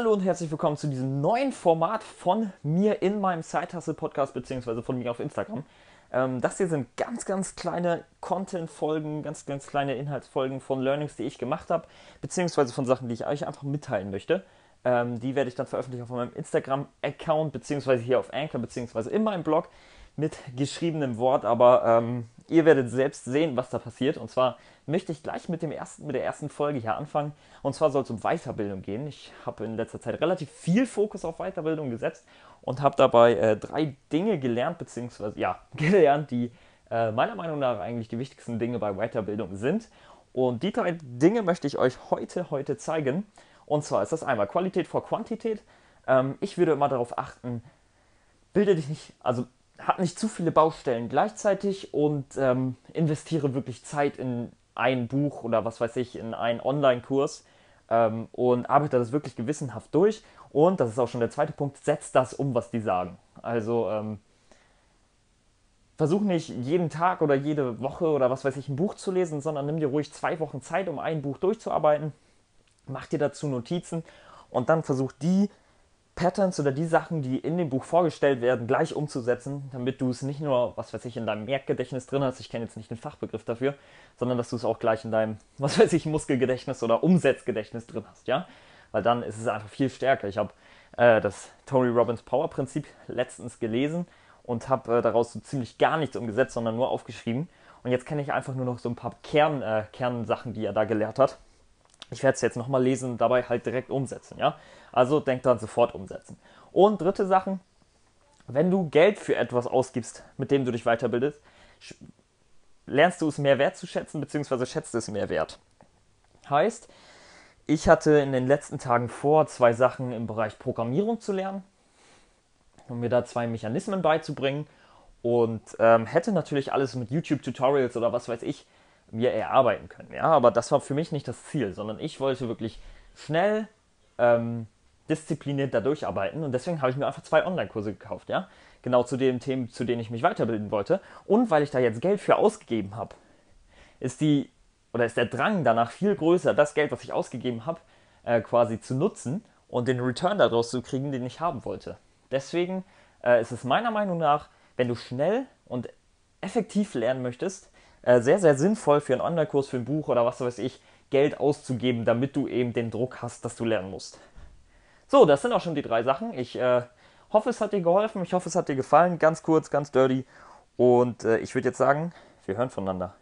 Hallo und herzlich willkommen zu diesem neuen Format von mir in meinem Side Podcast beziehungsweise von mir auf Instagram. Ähm, das hier sind ganz, ganz kleine Content-Folgen, ganz, ganz kleine Inhaltsfolgen von Learnings, die ich gemacht habe, beziehungsweise von Sachen, die ich euch einfach mitteilen möchte. Ähm, die werde ich dann veröffentlichen auf meinem Instagram-Account, beziehungsweise hier auf Anchor, beziehungsweise in meinem Blog mit geschriebenem Wort, aber ähm, ihr werdet selbst sehen, was da passiert. Und zwar möchte ich gleich mit, dem ersten, mit der ersten Folge hier anfangen. Und zwar soll es um Weiterbildung gehen. Ich habe in letzter Zeit relativ viel Fokus auf Weiterbildung gesetzt und habe dabei äh, drei Dinge gelernt, beziehungsweise ja, gelernt, die äh, meiner Meinung nach eigentlich die wichtigsten Dinge bei Weiterbildung sind. Und die drei Dinge möchte ich euch heute, heute zeigen. Und zwar ist das einmal Qualität vor Quantität. Ähm, ich würde immer darauf achten, bilde dich nicht, also hat nicht zu viele Baustellen gleichzeitig und ähm, investiere wirklich Zeit in ein Buch oder was weiß ich, in einen Online-Kurs ähm, und arbeite das wirklich gewissenhaft durch. Und das ist auch schon der zweite Punkt, setzt das um, was die sagen. Also ähm, versuch nicht jeden Tag oder jede Woche oder was weiß ich ein Buch zu lesen, sondern nimm dir ruhig zwei Wochen Zeit, um ein Buch durchzuarbeiten. Mach dir dazu Notizen und dann versuch die Patterns oder die Sachen, die in dem Buch vorgestellt werden, gleich umzusetzen, damit du es nicht nur, was weiß ich, in deinem Merkgedächtnis drin hast, ich kenne jetzt nicht den Fachbegriff dafür, sondern dass du es auch gleich in deinem, was weiß ich, Muskelgedächtnis oder Umsetzgedächtnis drin hast, ja? Weil dann ist es einfach viel stärker. Ich habe äh, das Tony Robbins Power Prinzip letztens gelesen und habe äh, daraus so ziemlich gar nichts umgesetzt, sondern nur aufgeschrieben. Und jetzt kenne ich einfach nur noch so ein paar Kern, äh, Kernsachen, die er da gelehrt hat. Ich werde es jetzt nochmal lesen, dabei halt direkt umsetzen, ja. Also denk dann sofort umsetzen. Und dritte Sachen, wenn du Geld für etwas ausgibst, mit dem du dich weiterbildest, lernst du es mehr wertzuschätzen, beziehungsweise schätzt es mehr wert. Heißt, ich hatte in den letzten Tagen vor, zwei Sachen im Bereich Programmierung zu lernen, um mir da zwei Mechanismen beizubringen und ähm, hätte natürlich alles mit YouTube-Tutorials oder was weiß ich mir erarbeiten können. Ja, aber das war für mich nicht das Ziel, sondern ich wollte wirklich schnell, ähm, diszipliniert da durcharbeiten und deswegen habe ich mir einfach zwei Online-Kurse gekauft. Ja, genau zu den Themen, zu denen ich mich weiterbilden wollte und weil ich da jetzt Geld für ausgegeben habe, ist die oder ist der Drang danach viel größer, das Geld, was ich ausgegeben habe, äh, quasi zu nutzen und den Return daraus zu kriegen, den ich haben wollte. Deswegen äh, ist es meiner Meinung nach, wenn du schnell und effektiv lernen möchtest, äh, sehr, sehr sinnvoll für einen Online-Kurs, für ein Buch oder was weiß ich, Geld auszugeben, damit du eben den Druck hast, dass du lernen musst. So, das sind auch schon die drei Sachen. Ich äh, hoffe, es hat dir geholfen. Ich hoffe, es hat dir gefallen. Ganz kurz, ganz dirty. Und äh, ich würde jetzt sagen, wir hören voneinander.